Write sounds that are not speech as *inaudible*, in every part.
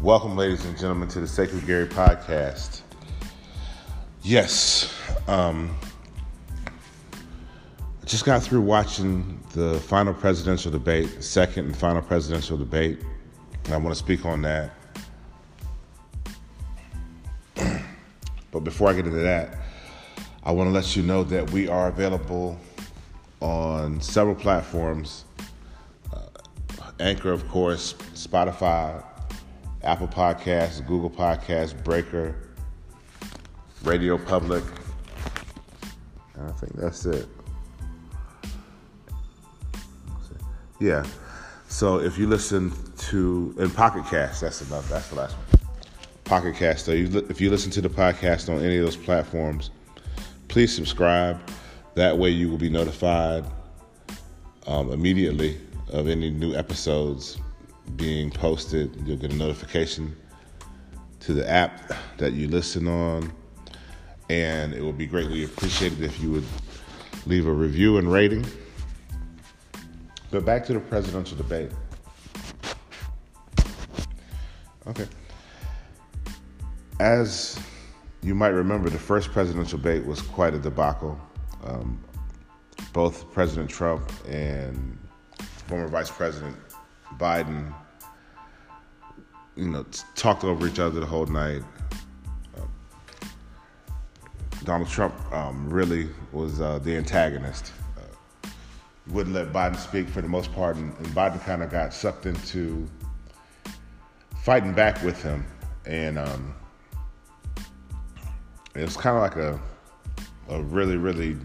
Welcome, ladies and gentlemen, to the Sekou Gary podcast. Yes, um, I just got through watching the final presidential debate, second and final presidential debate, and I want to speak on that. *clears throat* but before I get into that, I want to let you know that we are available on several platforms uh, Anchor, of course, Spotify, Apple Podcasts, Google Podcasts, Breaker, Radio Public. And I think that's it. Yeah. So if you listen to in Pocket Cast, that's enough. That's the last one. Pocket Cast. So if you listen to the podcast on any of those platforms, please subscribe. That way you will be notified um, immediately of any new episodes being posted. You'll get a notification to the app that you listen on. And it would be greatly appreciated if you would leave a review and rating. But back to the presidential debate. Okay. As you might remember, the first presidential debate was quite a debacle. Um, both President Trump and former Vice President Biden, you know, talked over each other the whole night. Uh, Donald Trump um, really was uh, the antagonist. Uh, wouldn't let Biden speak for the most part, and, and Biden kind of got sucked into fighting back with him, and um, it was kind of like a a really really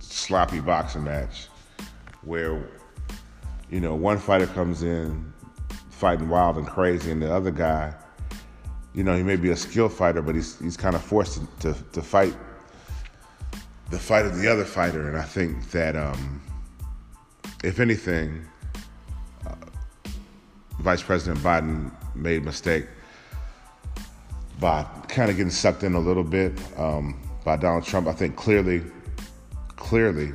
sloppy boxing match where you know one fighter comes in fighting wild and crazy and the other guy you know he may be a skilled fighter but he's he's kind of forced to, to, to fight the fight of the other fighter and I think that um, if anything uh, Vice President Biden made a mistake by kind of getting sucked in a little bit um, by Donald Trump. I think clearly clearly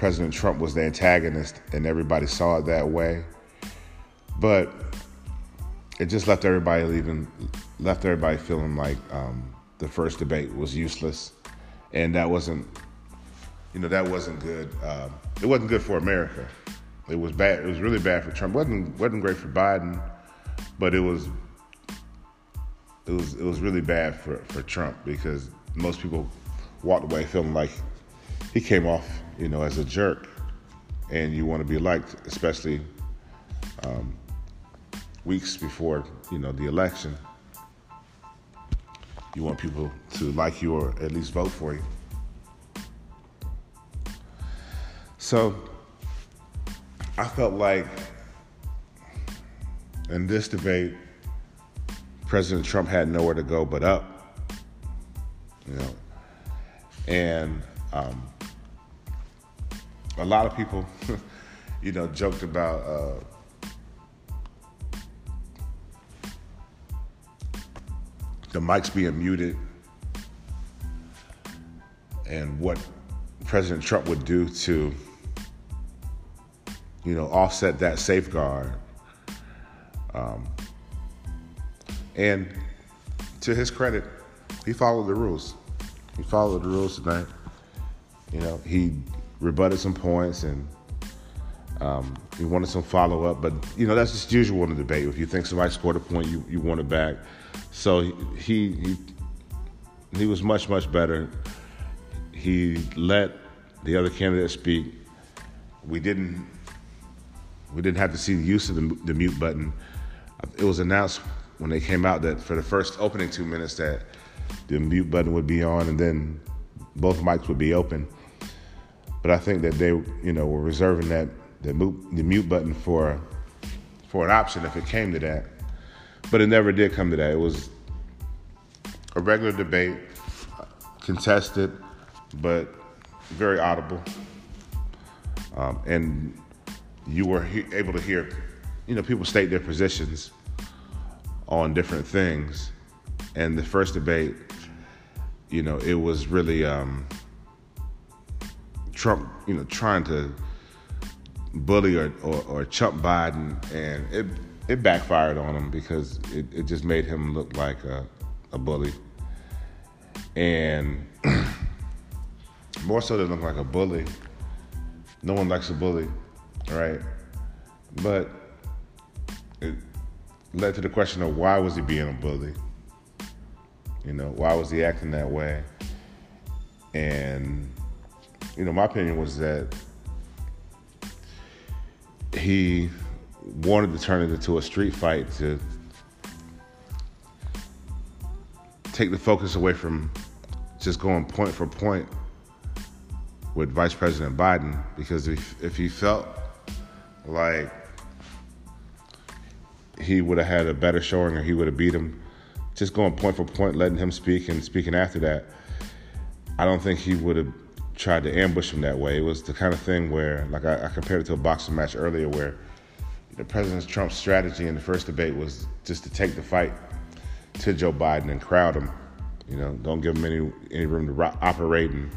President Trump was the antagonist and everybody saw it that way. But it just left everybody leaving, left everybody feeling like um, the first debate was useless, and that wasn't, you know, that wasn't good. Uh, it wasn't good for America. It was bad. It was really bad for Trump. wasn't wasn't great for Biden, but it was it was it was really bad for, for Trump because most people walked away feeling like he came off, you know, as a jerk, and you want to be liked, especially um, weeks before, you know, the election. You want people to like you or at least vote for you. So I felt like in this debate, President Trump had nowhere to go but up. You know, and um, a lot of people, *laughs* you know, joked about uh, the mics being muted and what President Trump would do to, you know, offset that safeguard. Um, and to his credit, he followed the rules. He followed the rules tonight. You know, he rebutted some points and um, he wanted some follow up. But you know, that's just usual in a debate. If you think somebody scored a point, you, you want it back. So he, he he was much much better. He let the other candidate speak. We didn't we didn't have to see the use of the, the mute button. It was announced when they came out that for the first opening two minutes that the mute button would be on and then both mics would be open. But I think that they, you know, were reserving that the mute, the mute button for for an option if it came to that. But it never did come to that. It was a regular debate, contested, but very audible. Um, and you were he- able to hear, you know, people state their positions on different things. And the first debate, you know, it was really um, Trump, you know, trying to bully or, or, or chump Biden, and it it backfired on him because it, it just made him look like a, a bully. And *clears throat* more so than look like a bully, no one likes a bully, right? But it led to the question of why was he being a bully? You know, why was he acting that way? And, you know, my opinion was that he wanted to turn it into a street fight to take the focus away from just going point for point with Vice President Biden because if, if he felt like he would have had a better showing or he would have beat him, just going point for point, letting him speak and speaking after that, I don't think he would have tried to ambush him that way. It was the kind of thing where, like I, I compared it to a boxing match earlier, where the President Trump's strategy in the first debate was just to take the fight to Joe Biden and crowd him. You know, don't give him any any room to ro- operate and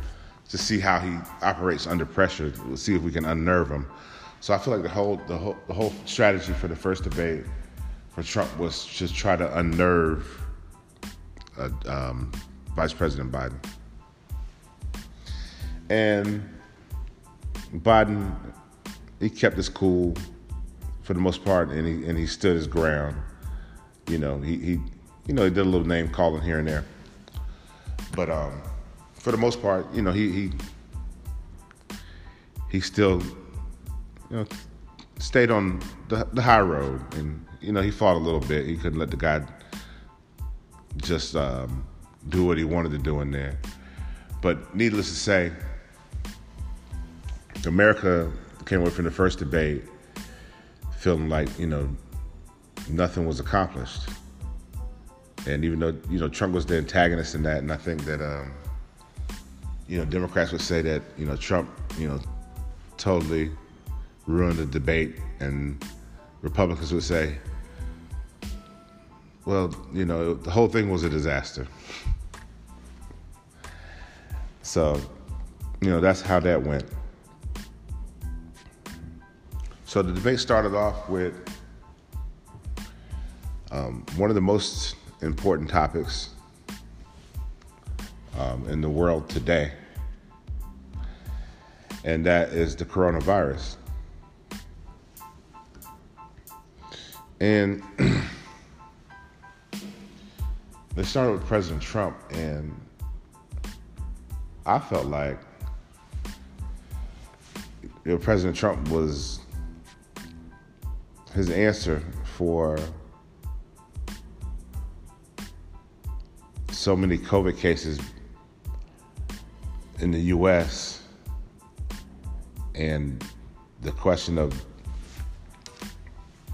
to see how he operates under pressure. We'll see if we can unnerve him. So I feel like the whole the whole the whole strategy for the first debate for Trump was just try to unnerve uh, um, Vice President Biden. And Biden, he kept his cool for the most part, and he and he stood his ground. You know, he, he you know he did a little name calling here and there, but um, for the most part, you know, he he he still you know stayed on the the high road, and you know he fought a little bit. He couldn't let the guy just um, do what he wanted to do in there. But needless to say, America came away from the first debate feeling like you know nothing was accomplished. And even though you know Trump was the antagonist in that, and I think that um, you know Democrats would say that you know Trump you know totally ruined the debate, and Republicans would say, well, you know the whole thing was a disaster. *laughs* So, you know that's how that went. So the debate started off with um, one of the most important topics um, in the world today, and that is the coronavirus. And *clears throat* they started with President Trump, and I felt like you know, President Trump was his answer for so many COVID cases in the U.S. and the question of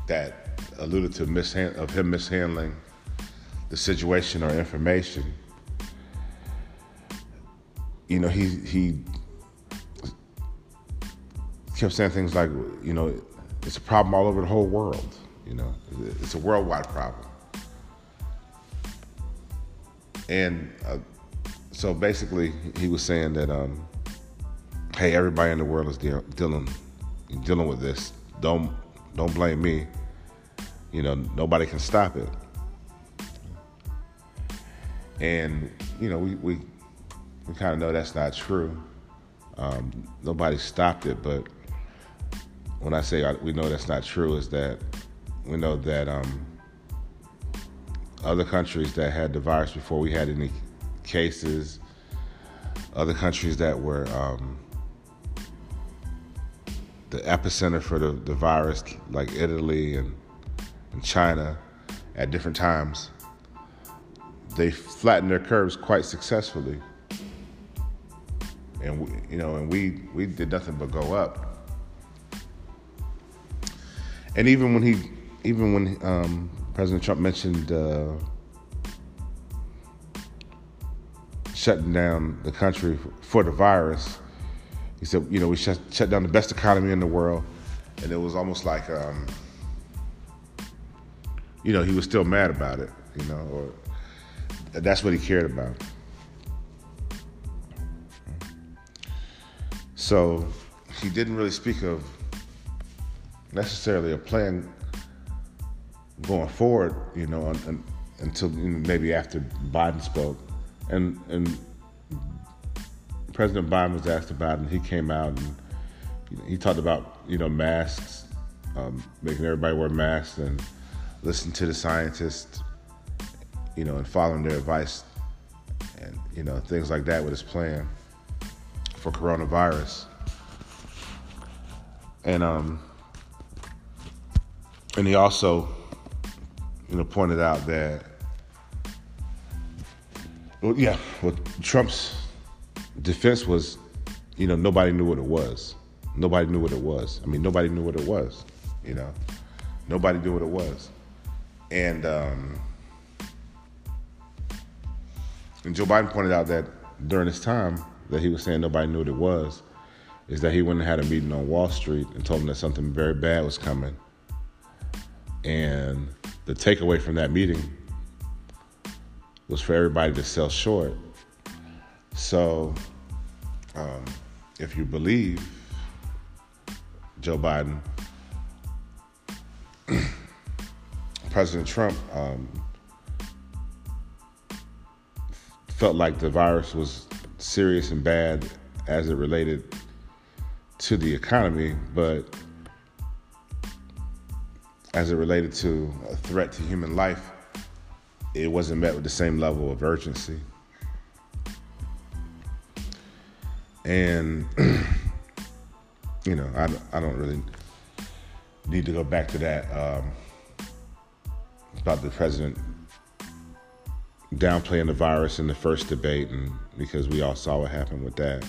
that alluded to mishand- of him mishandling the situation or information. You know, he he kept saying things like, you know, it's a problem all over the whole world. You know, it's a worldwide problem. And uh, so basically, he was saying that, um, hey, everybody in the world is de- dealing dealing with this. Don't don't blame me. You know, nobody can stop it. And you know, we we, we kind of know that's not true. Um, nobody stopped it, but when I say we know that's not true, is that we know that um, other countries that had the virus before we had any cases, other countries that were um, the epicenter for the, the virus, like Italy and, and China, at different times, they flattened their curves quite successfully. And we, you know, and we we did nothing but go up. And even when he, even when um, President Trump mentioned uh, shutting down the country for the virus, he said, you know, we shut, shut down the best economy in the world, and it was almost like, um, you know, he was still mad about it, you know, or that's what he cared about. So he didn't really speak of necessarily a plan going forward, you know, until maybe after Biden spoke, and and President Biden was asked about, it, and he came out and you know, he talked about you know masks, um, making everybody wear masks and listen to the scientists, you know, and following their advice, and you know things like that with his plan for coronavirus, and um, and he also you know, pointed out that, well, yeah, well, Trump's defense was, you know, nobody knew what it was. Nobody knew what it was. I mean, nobody knew what it was. You know, nobody knew what it was, and um, and Joe Biden pointed out that during this time that he was saying nobody knew what it was, is that he went and had a meeting on Wall Street and told them that something very bad was coming, and the takeaway from that meeting was for everybody to sell short. So, um, if you believe Joe Biden, *clears throat* President Trump um, felt like the virus was serious and bad as it related to the economy, but as it related to a threat to human life, it wasn't met with the same level of urgency. And, *clears throat* you know, I, I don't really need to go back to that um, about the president downplaying the virus in the first debate, and because we all saw what happened with that.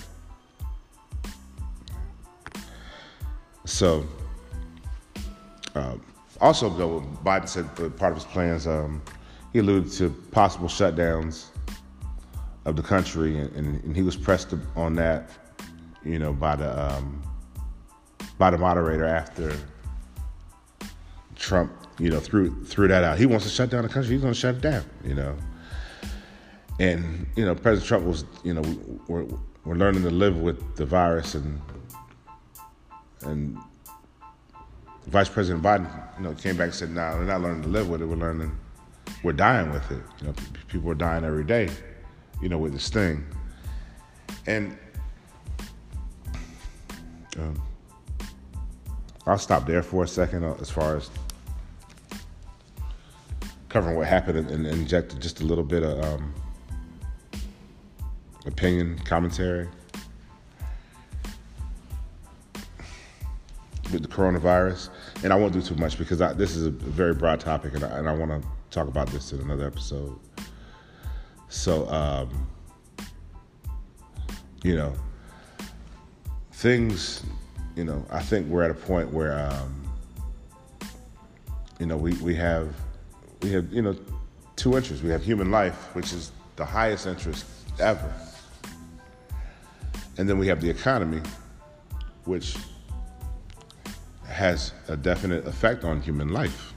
So, um, also, though, Biden said part of his plans, um, he alluded to possible shutdowns of the country, and, and, he was pressed on that, you know, by the um, by the moderator after Trump, you know, threw threw that out. He wants to shut down the country. He's going to shut it down, you know. And you know, President Trump was, you know, we're we're learning to live with the virus and and Vice President Biden, you know, came back and said, "No, nah, we're not learning to live with it. We're learning, we're dying with it. You know, people are dying every day, you know, with this thing." And um, I'll stop there for a second uh, as far as covering what happened and, and just a little bit of um, opinion commentary. With the coronavirus, and I won't do too much because I, this is a very broad topic, and I, and I want to talk about this in another episode. So, um, you know, things, you know, I think we're at a point where, um, you know, we, we have, we have, you know, two interests. We have human life, which is the highest interest ever. And then we have the economy, which has a definite effect on human life.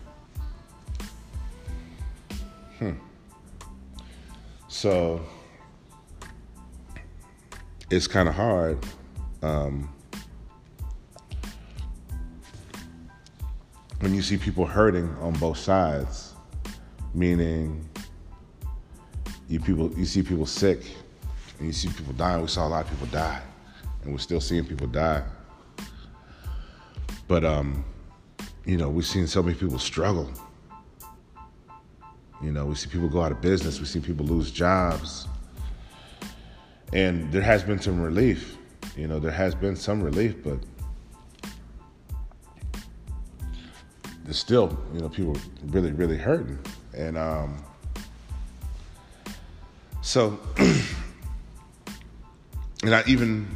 Hmm. So it's kind of hard. Um, when you see people hurting on both sides, meaning you people you see people sick and you see people dying. We saw a lot of people die, and we're still seeing people die. But um, you know, we've seen so many people struggle. You know, we see people go out of business. We see people lose jobs. And there has been some relief. You know, there has been some relief, but there's still, you know, people really, really hurting. And um, so, *clears throat* and I even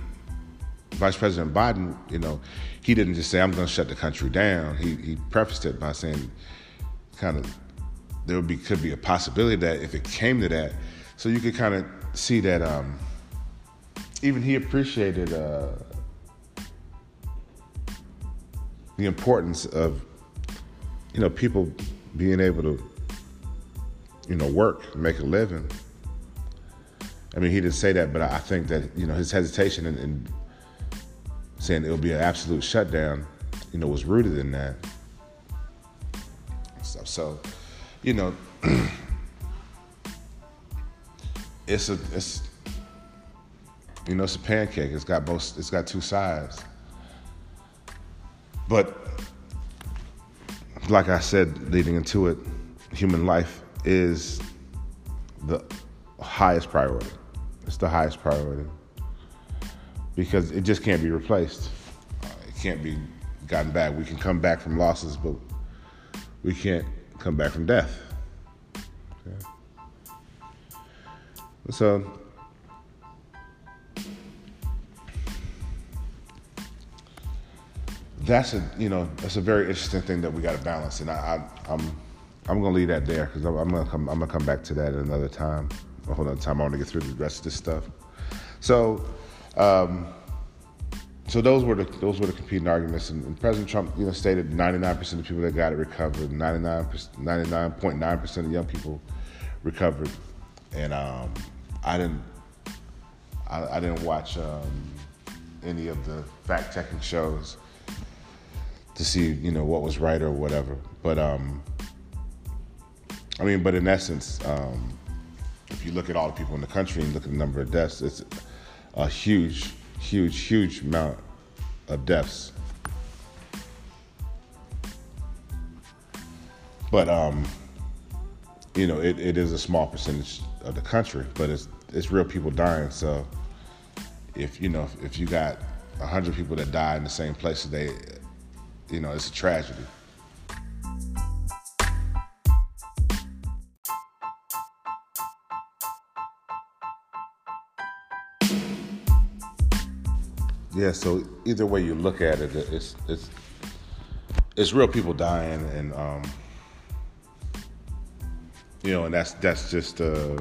Vice President Biden, you know, he didn't just say, I'm going to shut the country down. He, he prefaced it by saying, kind of, there would be, could be a possibility that if it came to that, so you could kind of see that um, even he appreciated uh, the importance of, you know, people being able to, you know, work, make a living. I mean, he didn't say that, but I think that, you know, his hesitation in saying it would be an absolute shutdown, you know, was rooted in that. Stop So, you know, *clears throat* it's a it's you know it's a pancake. It's got both. It's got two sides. But like I said, leading into it, human life is the highest priority. It's the highest priority because it just can't be replaced. It can't be gotten back. We can come back from losses, but we can't come back from death. Okay. So, that's a you know that's a very interesting thing that we got to balance, and I, I I'm I'm gonna leave that there because I'm, I'm, gonna come I'm gonna come back to that at another time, a whole other time. I want to get through the rest of this stuff. So, um, so those were the those were the competing arguments, and, and President Trump, you know, stated 99% of people that got it recovered, 99.9 percent of young people recovered, and um, I didn't I, I didn't watch um, any of the fact checking shows to see you know what was right or whatever, but um, I mean, but in essence, um, if you look at all the people in the country and look at the number of deaths, it's a huge huge, huge amount of deaths. But um, you know, it, it is a small percentage of the country, but it's it's real people dying. So if you know if, if you got hundred people that die in the same place today, you know, it's a tragedy. Yeah, so either way you look at it, it's it's it's real people dying, and um, you know, and that's that's just uh,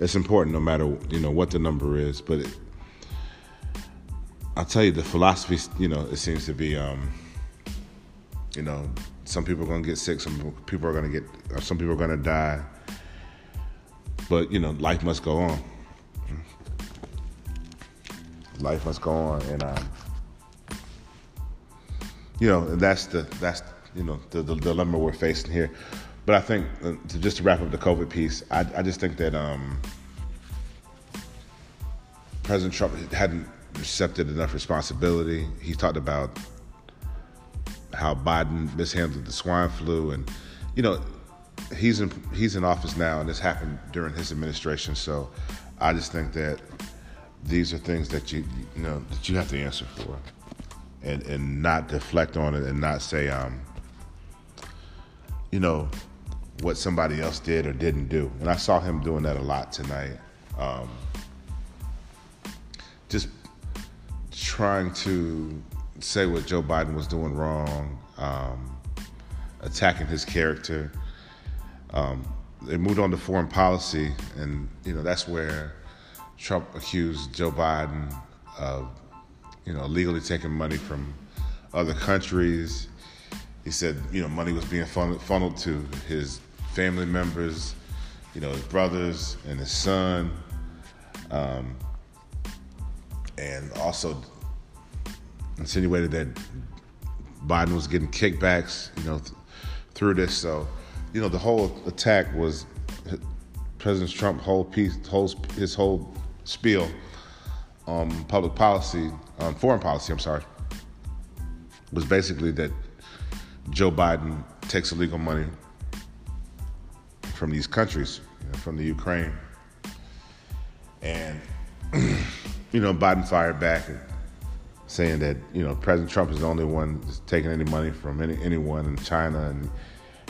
it's important no matter you know what the number is. But it, I'll tell you, the philosophy, you know, it seems to be, um, you know, some people are gonna get sick, some people are gonna get, some people are gonna die, but you know, life must go on life must go on, and um, you know that's the that's you know the, the, dilemma we're facing here. But I think uh, to, just to wrap up the COVID piece, I, I just think that um, President Trump hadn't accepted enough responsibility. He talked about how Biden mishandled the swine flu, and you know he's in he's in office now, and this happened during his administration. So I just think that these are things that you you know that you have to answer for, and and not deflect on it and not say um you know what somebody else did or didn't do. And I saw him doing that a lot tonight. Um, just trying to say what Joe Biden was doing wrong, um, attacking his character. Um, they moved on to foreign policy, and you know that's where Trump accused Joe Biden of, you know, illegally taking money from other countries. He said, you know, money was being funneled, funneled to his family members, you know, his brothers and his son, um, and also insinuated that Biden was getting kickbacks, you know, th- through this. So, you know, the whole attack was President Trump whole piece, whole, his whole spiel on public policy, on foreign policy, I'm sorry, was basically that Joe Biden takes illegal money from these countries, you know, from the Ukraine. And, *clears throat* you know, Biden fired back saying that, you know, President Trump is the only one taking any money from any, anyone in China and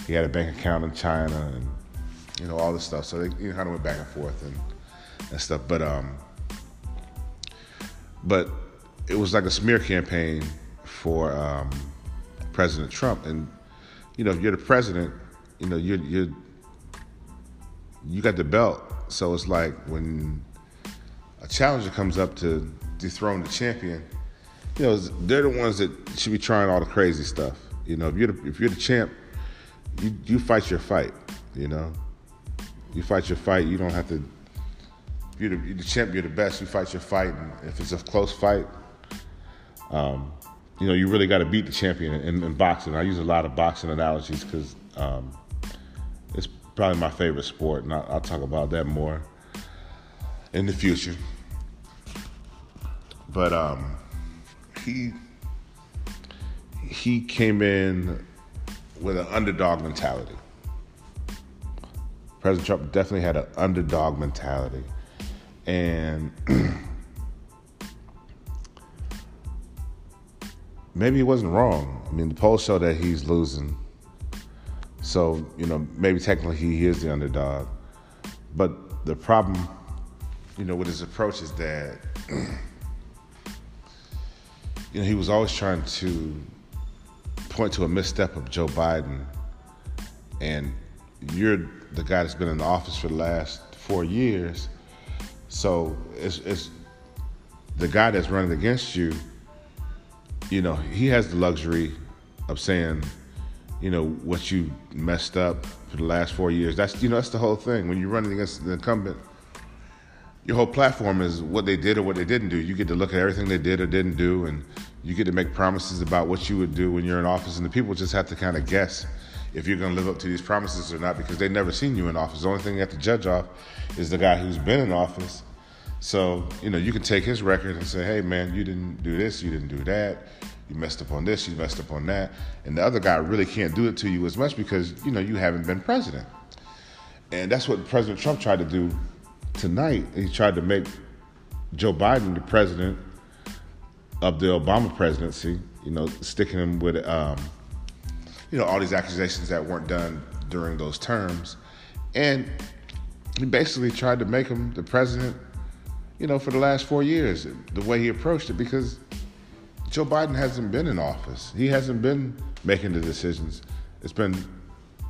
he had a bank account in China and, you know, all this stuff. So they you know, kind of went back and forth. And, and stuff. But um, but it was like a smear campaign for um, President Trump, and you know, if you're the president, you know, you you you got the belt, so it's like when a challenger comes up to dethrone the champion, you know, they're the ones that should be trying all the crazy stuff. You know, if you're the, if you're the champ, you you fight your fight. You know, you fight your fight. You don't have to you're the, you're the champ, you're the best. You fight your fight, and if it's a close fight, um, you know you really got to beat the champion in, in, boxing. I use a lot of boxing analogies because Um, it's probably my favorite sport, and I'll, I'll talk about that more in the future. But um, he he came in with an underdog mentality. President Trump definitely had an underdog mentality, and *clears throat* maybe he wasn't wrong. I mean, the polls show that he's losing. So, you know, maybe technically he is the underdog. But the problem, you know, with his approach is that, *clears throat* you know, he was always trying to point to a misstep of Joe Biden. And you're the guy that's been in the office for the last four years. So it's, it's the guy that's running against you you know, he has the luxury of saying, you know, what you messed up for the last four years. That's you know, that's the whole thing. When you're running against the incumbent, your whole platform is what they did or what they didn't do. You get to look at everything they did or didn't do, and you get to make promises about what you would do when you're in office. And the people just have to kind of guess if you're going to live up to these promises or not because they've never seen you in office. The only thing you have to judge off is the guy who's been in office so, you know, you can take his record and say, hey, man, you didn't do this, you didn't do that, you messed up on this, you messed up on that. And the other guy really can't do it to you as much because, you know, you haven't been president. And that's what President Trump tried to do tonight. He tried to make Joe Biden the president of the Obama presidency, you know, sticking him with, um, you know, all these accusations that weren't done during those terms. And he basically tried to make him the president you know, for the last four years, the way he approached it, because Joe Biden hasn't been in office. He hasn't been making the decisions. It's been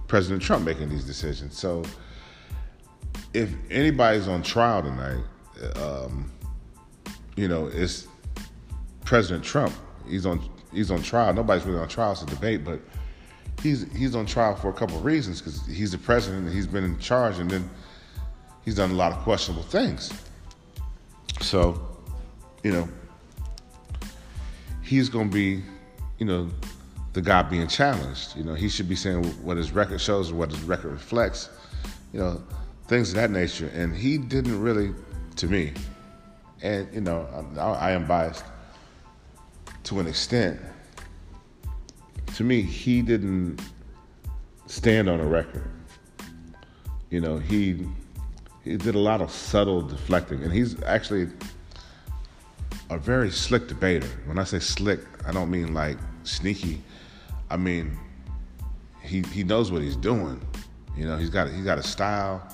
President Trump making these decisions. So if anybody's on trial tonight, um, you know, it's President Trump. He's on he's on trial. Nobody's really on trial. It's a debate, but he's he's on trial for a couple of reasons because he's the president and he's been in charge, and then he's done a lot of questionable things. So, you know, he's going to be, you know, the guy being challenged. You know, he should be saying what his record shows what his record reflects, you know, things of that nature. And he didn't really, to me, and, you know, I, I am biased to an extent. To me, he didn't stand on a record. You know, he he did a lot of subtle deflecting, and he's actually a very slick debater. When I say slick, I don't mean like sneaky. I mean he he knows what he's doing. You know, he's got he's got a style,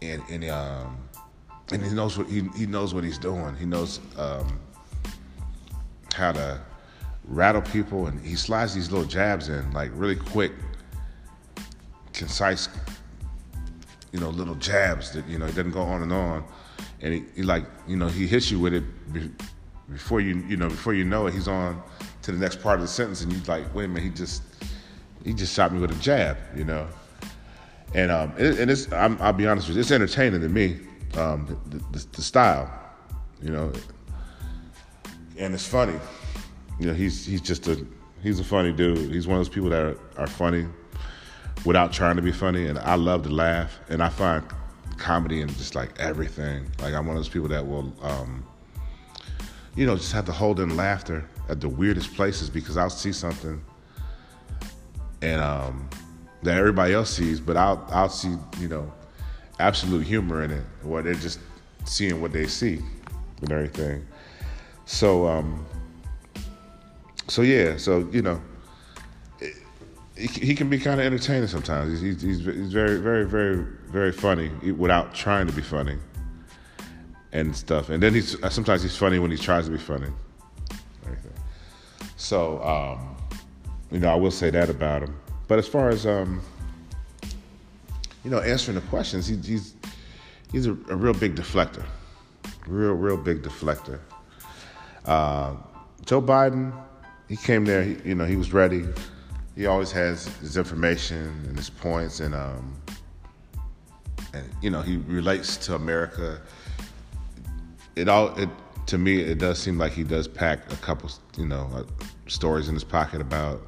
and and um and he knows what he he knows what he's doing. He knows um, how to rattle people, and he slides these little jabs in like really quick, concise you know, little jabs that, you know, he doesn't go on and on. And he, he like, you know, he hits you with it before you, you know, before you know it, he's on to the next part of the sentence and you like, wait a minute, he just, he just shot me with a jab, you know? And, um, it, and it's, i will be honest with you, it's entertaining to me, um, the, the, the style, you know, and it's funny. You know, he's, he's just a, he's a funny dude. He's one of those people that are, are funny without trying to be funny. And I love to laugh, and I find comedy in just like everything. Like I'm one of those people that will, um, you know, just have to hold in laughter at the weirdest places because I'll see something and um, that everybody else sees, but I'll I'll see you know absolute humor in it, where they're just seeing what they see and everything. So um, so yeah, so you know he, can be kind of entertaining sometimes. He's, he's, he's very, very, very, very funny without trying to be funny and stuff. And then he's sometimes he's funny when he tries to be funny. So, um, you know, I will say that about him. But as far as um, you know, answering the questions, he, he's he's a, a, real big deflector, real, real big deflector. Uh, Joe Biden, he came there. He, you know, he was ready he always has his information and his points, and um, and you know he relates to America. It all it to me it does seem like he does pack a couple you know uh, stories in his pocket about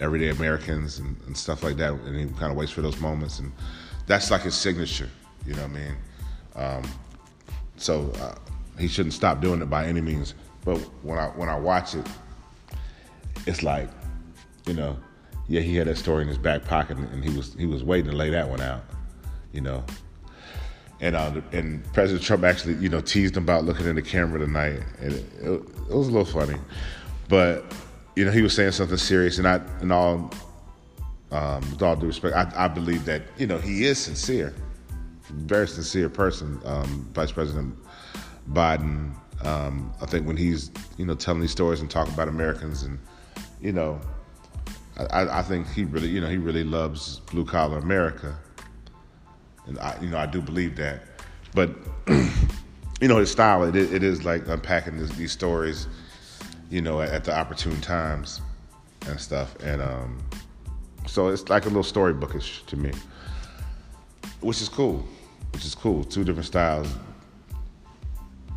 everyday Americans and, and stuff like that, and he kind of waits for those moments, and that's like his signature. You know what I mean? Um, so uh, he shouldn't stop doing it by any means. But when I when I watch it, it's like, you know, yeah, he had that story in his back pocket, and he was he was waiting to lay that one out, you know. And uh, and President Trump actually, you know, teased him about looking in the camera tonight, and it, it, it was a little funny, but you know, he was saying something serious, and I, and all, um, with all due respect, I, I believe that you know he is sincere, very sincere person, um, Vice President Biden. Um, I think when he's you know telling these stories and talking about Americans and you know I, I think he really, you know, he really loves blue collar America, and I, you know, I do believe that. But *clears throat* you know, his style, it, it is like unpacking this, these stories, you know, at, at, the opportune times and stuff, and um, so it's like a little storybookish to me, which is cool, which is cool. Two different styles,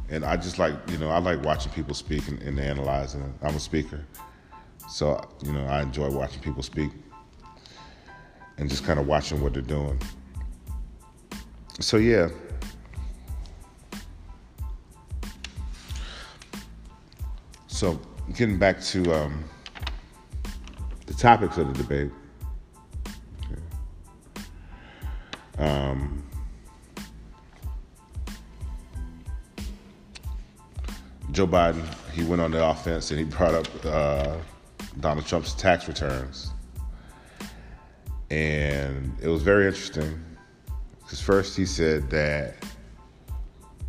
and I just like, you know, I like watching people speak and, and analyzing. I'm a speaker. So, you know, I enjoy watching people speak and just kind of watching what they're doing. So, yeah. So, getting back to um, the topics of the debate. Um, Joe Biden, he went on the offense and he brought up uh, Donald Trump's tax returns. And it was very interesting because first he said that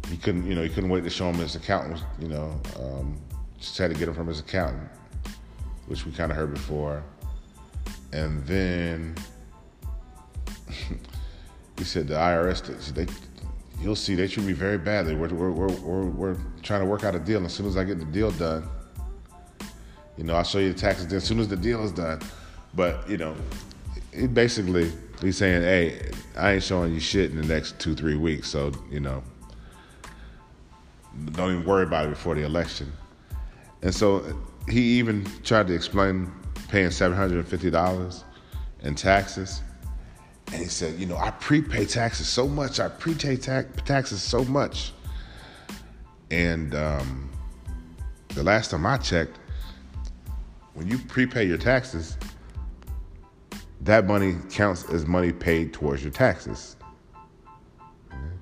he couldn't, you know, he couldn't wait to show him his accountant, you know, um, just had to get him from his accountant, which we kind of heard before. And then *laughs* he said the IRS, they, you'll see, they treat me very badly. We're, we're, we're, we're, trying to work out a deal. And as soon as I get the deal done, you know, I'll show you the taxes as soon as the deal is done. But, you know, basically, he's saying, hey, I ain't showing you shit in the next two, three weeks. So, you know, don't even worry about it before the election. And so he even tried to explain paying $750 in taxes. And he said, you know, I prepay taxes so much. I prepay ta- taxes so much. And um, the last time I checked, when you prepay your taxes, that money counts as money paid towards your taxes. And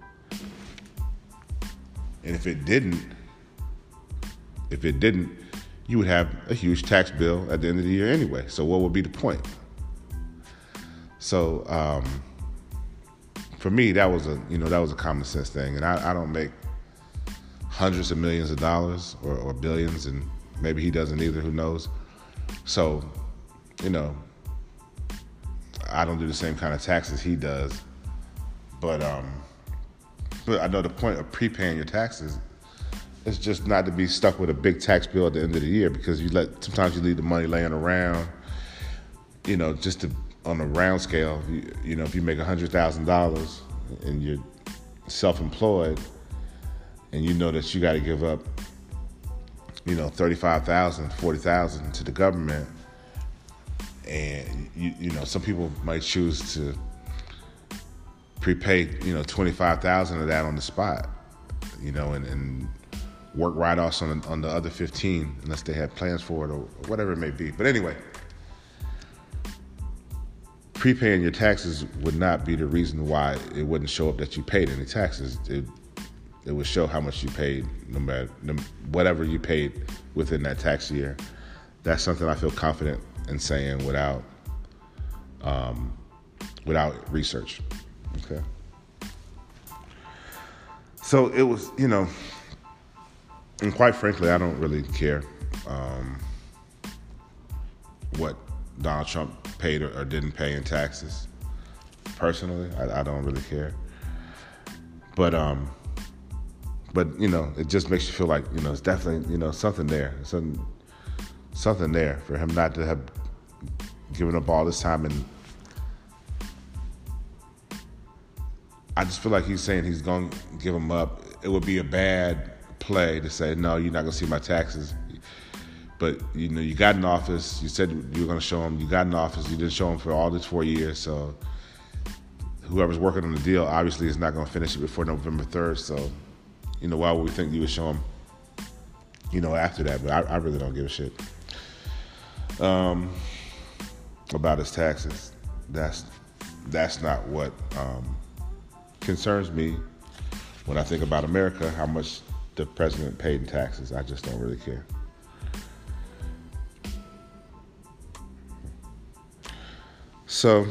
if it didn't, if it didn't, you would have a huge tax bill at the end of the year anyway. So what would be the point? So um, for me, that was a you know that was a common sense thing, and I, I don't make hundreds of millions of dollars or, or billions, and maybe he doesn't either. Who knows? So, you know, I don't do the same kind of taxes he does, but um, but I know the point of prepaying your taxes is just not to be stuck with a big tax bill at the end of the year because you let sometimes you leave the money laying around, you know, just to on a round scale. You, you know, if you make hundred thousand dollars and you're self-employed, and you know that you got to give up you know, 35,000, 40,000 to the government. And, you, you know, some people might choose to prepay, you know, 25,000 of that on the spot, you know, and, and work write-offs on, on the other 15 unless they have plans for it or whatever it may be. But anyway, prepaying your taxes would not be the reason why it wouldn't show up that you paid any taxes. It, it would show how much you paid, no matter no, whatever you paid within that tax year. That's something I feel confident in saying without um, without research. Okay. So it was, you know, and quite frankly, I don't really care um, what Donald Trump paid or, or, didn't pay in taxes. Personally, I, I don't really care. But um, but you know, it just makes you feel like you know it's definitely you know something there, something something there for him not to have given up all this time and. I just feel like he's saying he's going to give him up. It would be a bad play to say, no, you're not going to see my taxes but you know, you got an office. You said you were going to show him. You got an office. You didn't show him for all these four years. So whoever's working on the deal obviously is not going to finish it before November third. So you know, why would we think you would show them? You know, after that. But I, I really don't give a shit um, about his taxes. That's that's not what um, concerns me when I think about America. How much the president paid in taxes. I just don't really care. So,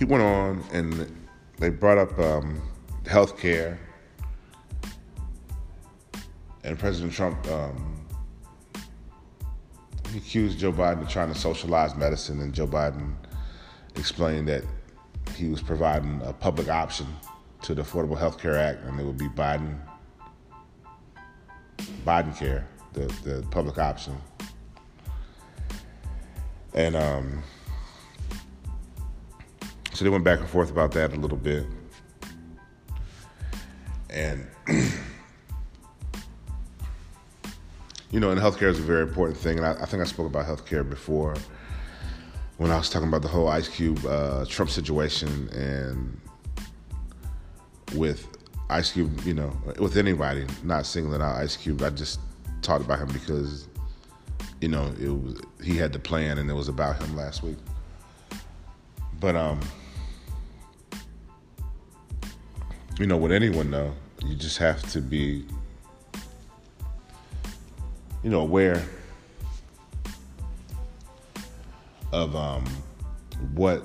he went on and they brought up um, health care. And President Trump um, he accused Joe Biden of trying to socialize medicine, and Joe Biden explained that he was providing a public option to the Affordable Health Care Act, and it would be Biden Biden Care, the, the public option. And um, so they went back and forth about that a little bit. And *clears throat* you know, and healthcare is a very important thing. And I, I, think I spoke about healthcare before when I was talking about the whole Ice Cube uh, Trump situation and with Ice Cube, you know, with anybody, not singling out Ice Cube. I just talked about him because, you know, it was he had the plan and it was about him last week. But um, you know, with anyone though, you just have to be you know, aware of um, what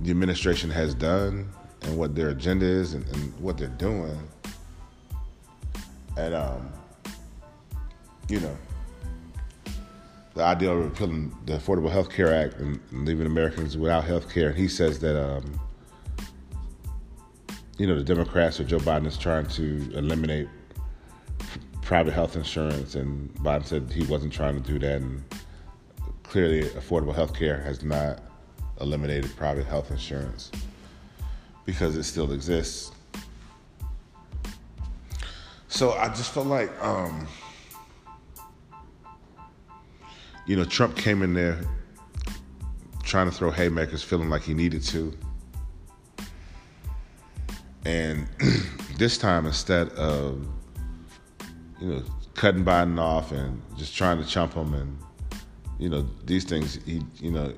the administration has done and what their agenda is and, and what they're doing. And, um, you know, the idea of repealing the Affordable Health Care Act and, leaving Americans without health care. And he says that, um, you know, the Democrats or Joe Biden is trying to eliminate private health insurance, and Biden said he wasn't trying to do that. And clearly, affordable health care has not eliminated private health insurance because it still exists. So I just felt like, um, you know, Trump came in there trying to throw haymakers, feeling like he needed to. And *clears throat* this time, instead of you know, cutting Biden off and just trying to chump him and you know these things. He you know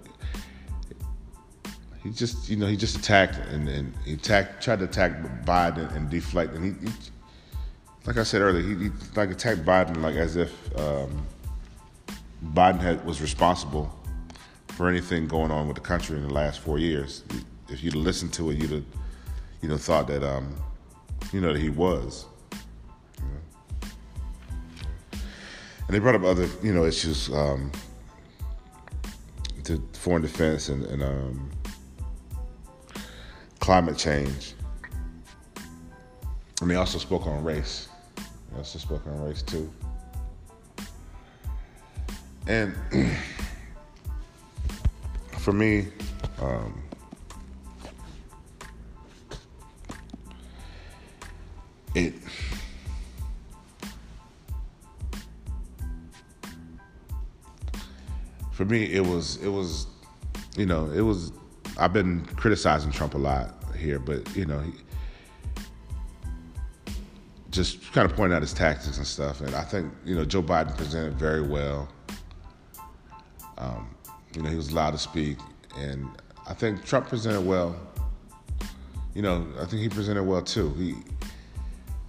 he just you know he just attacked and, and he attacked tried to attack Biden and deflect and he, he like I said earlier he, he, like attacked Biden like as if um, Biden had was responsible for anything going on with the country in the last four years. If you'd listened to it, you'd have you know thought that um, you know that he was. and they brought up other you know issues um, to foreign defense and, and um, climate change. And they also spoke on race. They also spoke on race too. And *clears throat* for me, um, me, it was it was, you know, it was. I've been criticizing Trump a lot here, but you know, he, just kind of pointing out his tactics and stuff. And I think you know Joe Biden presented very well. Um, you know, he was allowed to speak, and I think Trump presented well. You know, I think he presented well too. He,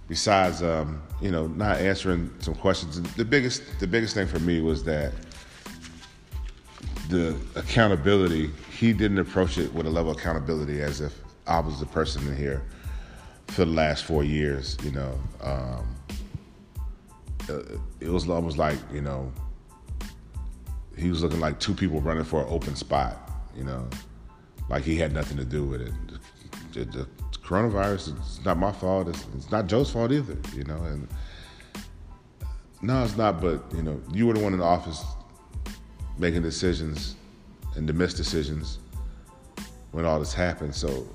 besides, um, you know, not answering some questions. The biggest, the biggest thing for me was that the accountability, he didn't approach it with a level of accountability as if I was the person in here for the last four years. You know, um, it was almost like you know he was looking like two people running for an open spot. You know, like he had nothing to do with it. The, the coronavirus, it's not my fault. It's, it's not Joe's fault either. You know, and no, it's not. But you know, you were the one in the office making decisions and to miss decisions when all this happened. So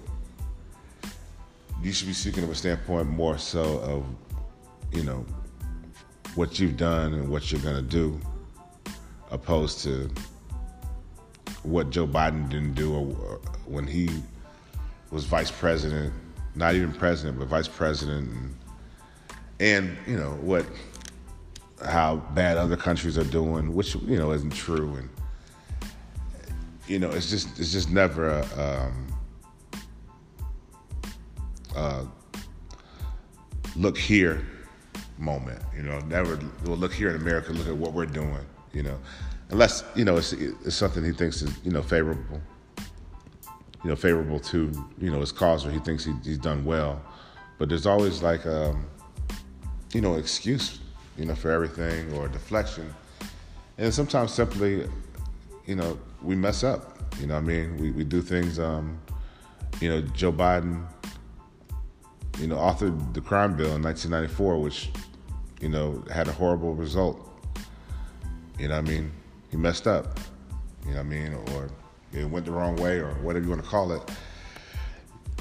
you should be speaking from a standpoint more so of, you know, what you've done and what you're gonna do, opposed to what Joe Biden didn't do or, or when he was vice president, not even president, but vice president, and, and you know what, how bad other countries are doing, which you know isn't true, and you know it's just it's just never a, um, uh, look here moment. You know, never well, look here in America. Look at what we're doing. You know, unless you know it's, it's something he thinks is you know favorable. You know, favorable to you know his cause, or he thinks he, he's done well. But there's always like um, you know excuse you know for everything or deflection, and sometimes simply you know we mess up. You know, I mean, we we do things. Um, you know, Joe Biden you know, authored the crime bill in 1994, which, you know, had a horrible result. You know I mean? He messed up. You know I mean? Or it went the wrong way, or whatever you want to call it.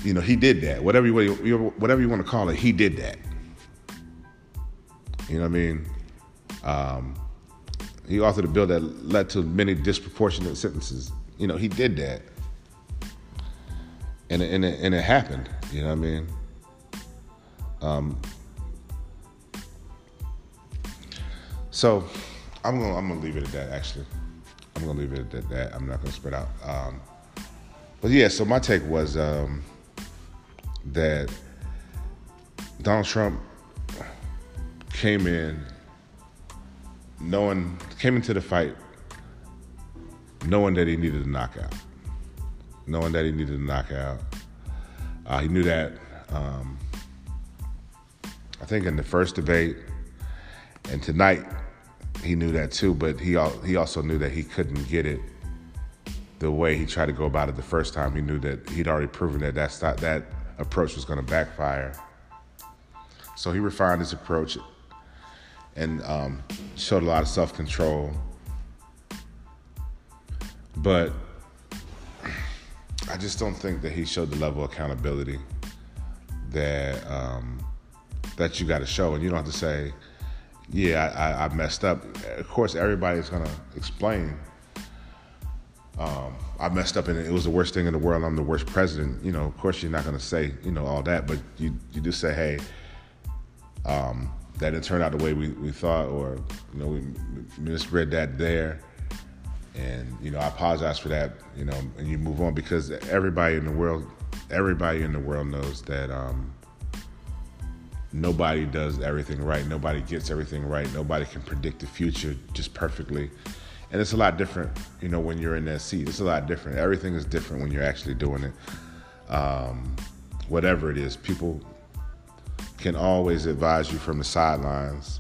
You know, he did that. Whatever you whatever you want to call it, he did that. You know what I mean? Um, he authored a bill that led to many disproportionate sentences. You know, he did that, and and it, and it happened. You know what I mean? Um, so I'm gonna I'm gonna leave it at that. Actually, I'm gonna leave it at that. I'm not gonna spread out. Um, but yeah, so my take was um, that Donald Trump came in knowing came into the fight knowing that he needed a knockout, knowing that he needed a knockout. Uh, he knew that um, I think in the first debate, and tonight he knew that too. But he he also knew that he couldn't get it the way he tried to go about it the first time. He knew that he'd already proven that that's not, that approach was going to backfire. So he refined his approach and um, showed a lot of self control. But I just don't think that he showed the level of accountability that um, that you got to show, and you don't have to say, "Yeah, I, I messed up." Of course, everybody's gonna explain. Um, I messed up, and it was the worst thing in the world. I'm the worst president. You know, of course, you're not gonna say you know all that, but you you do say, "Hey, um, that didn't turn out the way we, we thought, or you know, we misread that there." And you know, I apologize for that. You know, and you move on because everybody in the world, everybody in the world knows that um, nobody does everything right. Nobody gets everything right. Nobody can predict the future just perfectly. And it's a lot different, you know, when you're in that seat. It's a lot different. Everything is different when you're actually doing it. Um, whatever it is, people can always advise you from the sidelines,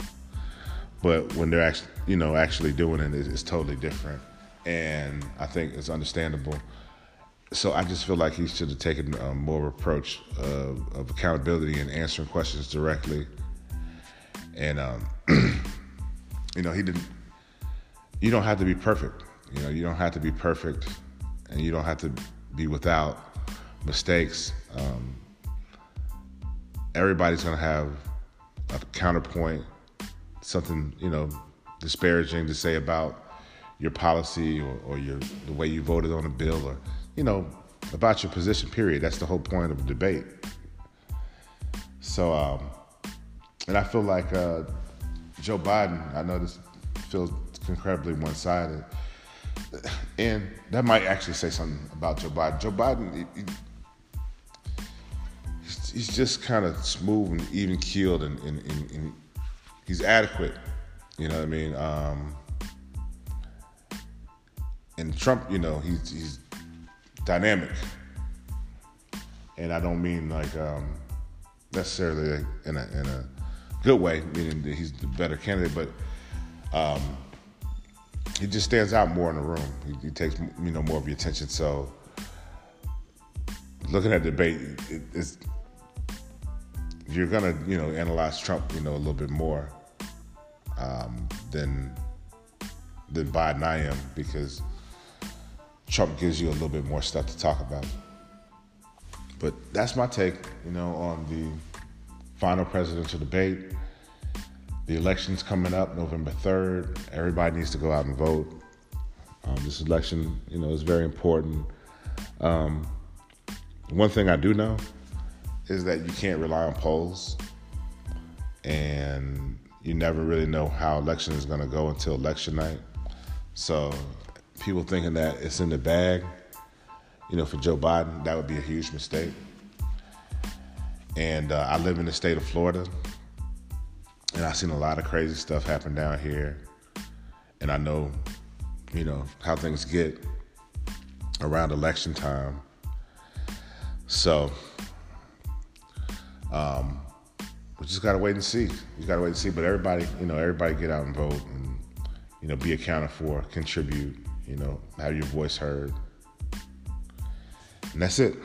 but when they're actually, you know, actually doing it, it's, it's totally different. And I think it's understandable so I just feel like he should have taken a more approach of, of accountability and answering questions directly. And um, *clears throat* you know, he didn't. You don't have to be perfect. You know, you don't have to be perfect, and you don't have to be without mistakes. Um, everybody's gonna have a counterpoint, something you know disparaging to say about your policy or, or your the way you voted on a bill or you know, about your position, period. That's the whole point of a debate. So, um, and I feel like uh, Joe Biden, I know this feels incredibly one sided. And that might actually say something about Joe Biden. Joe Biden, he, he's just kind of smooth and even keeled, and, and, and, and, he's adequate. You know what I mean? Um, and Trump, you know, he's, he's dynamic. And I don't mean like um, necessarily in a, in a good way, meaning that he's the better candidate, but um, he just stands out more in the room. He, he, takes you know more of your attention. So looking at the debate, it, it's you're gonna you know analyze Trump you know a little bit more um, than than Biden I am because Trump gives you a little bit more stuff to talk about. but that's my take, you know, on the final presidential debate. The election's coming up November 3rd. Everybody needs to go out and vote. Um, this election, you know, is very important. Um, one thing I do know is that you can't rely on polls, and you never really know how election is going to go until election night. So, people thinking that it's in the bag, you know, for Joe Biden, that would be a huge mistake. And uh, I live in the state of Florida, and I've seen a lot of crazy stuff happen down here. And I know, you know, how things get around election time. So, um, we just gotta wait and see. You gotta wait and see. But everybody, you know, everybody get out and vote and, you know, be accounted for, contribute, you know, have your voice heard. And that's it.